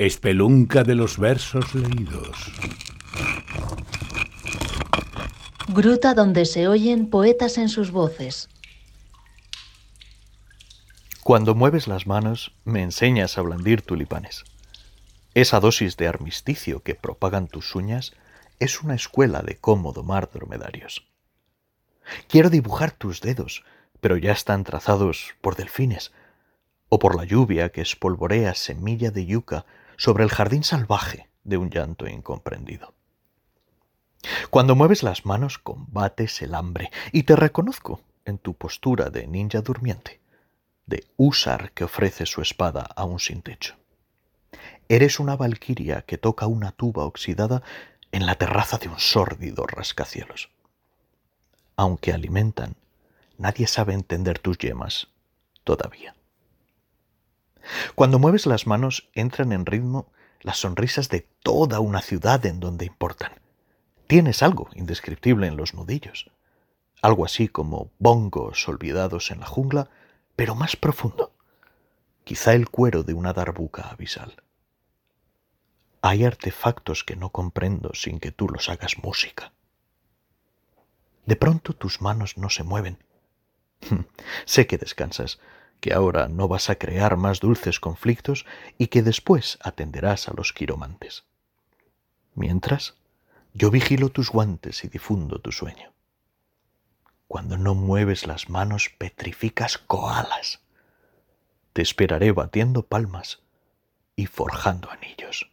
Espelunca de los versos leídos. Gruta donde se oyen poetas en sus voces. Cuando mueves las manos, me enseñas a blandir tulipanes. Esa dosis de armisticio que propagan tus uñas es una escuela de cómo domar dromedarios. Quiero dibujar tus dedos, pero ya están trazados por delfines, o por la lluvia que espolvorea semilla de yuca sobre el jardín salvaje de un llanto incomprendido. Cuando mueves las manos combates el hambre y te reconozco en tu postura de ninja durmiente, de húsar que ofrece su espada aún sin techo. Eres una valquiria que toca una tuba oxidada en la terraza de un sórdido rascacielos. Aunque alimentan, nadie sabe entender tus yemas todavía. Cuando mueves las manos entran en ritmo las sonrisas de toda una ciudad en donde importan. Tienes algo indescriptible en los nudillos, algo así como bongos olvidados en la jungla, pero más profundo, quizá el cuero de una darbuca abisal. Hay artefactos que no comprendo sin que tú los hagas música. De pronto tus manos no se mueven. sé que descansas, que ahora no vas a crear más dulces conflictos y que después atenderás a los quiromantes. Mientras, yo vigilo tus guantes y difundo tu sueño. Cuando no mueves las manos, petrificas koalas. Te esperaré batiendo palmas y forjando anillos.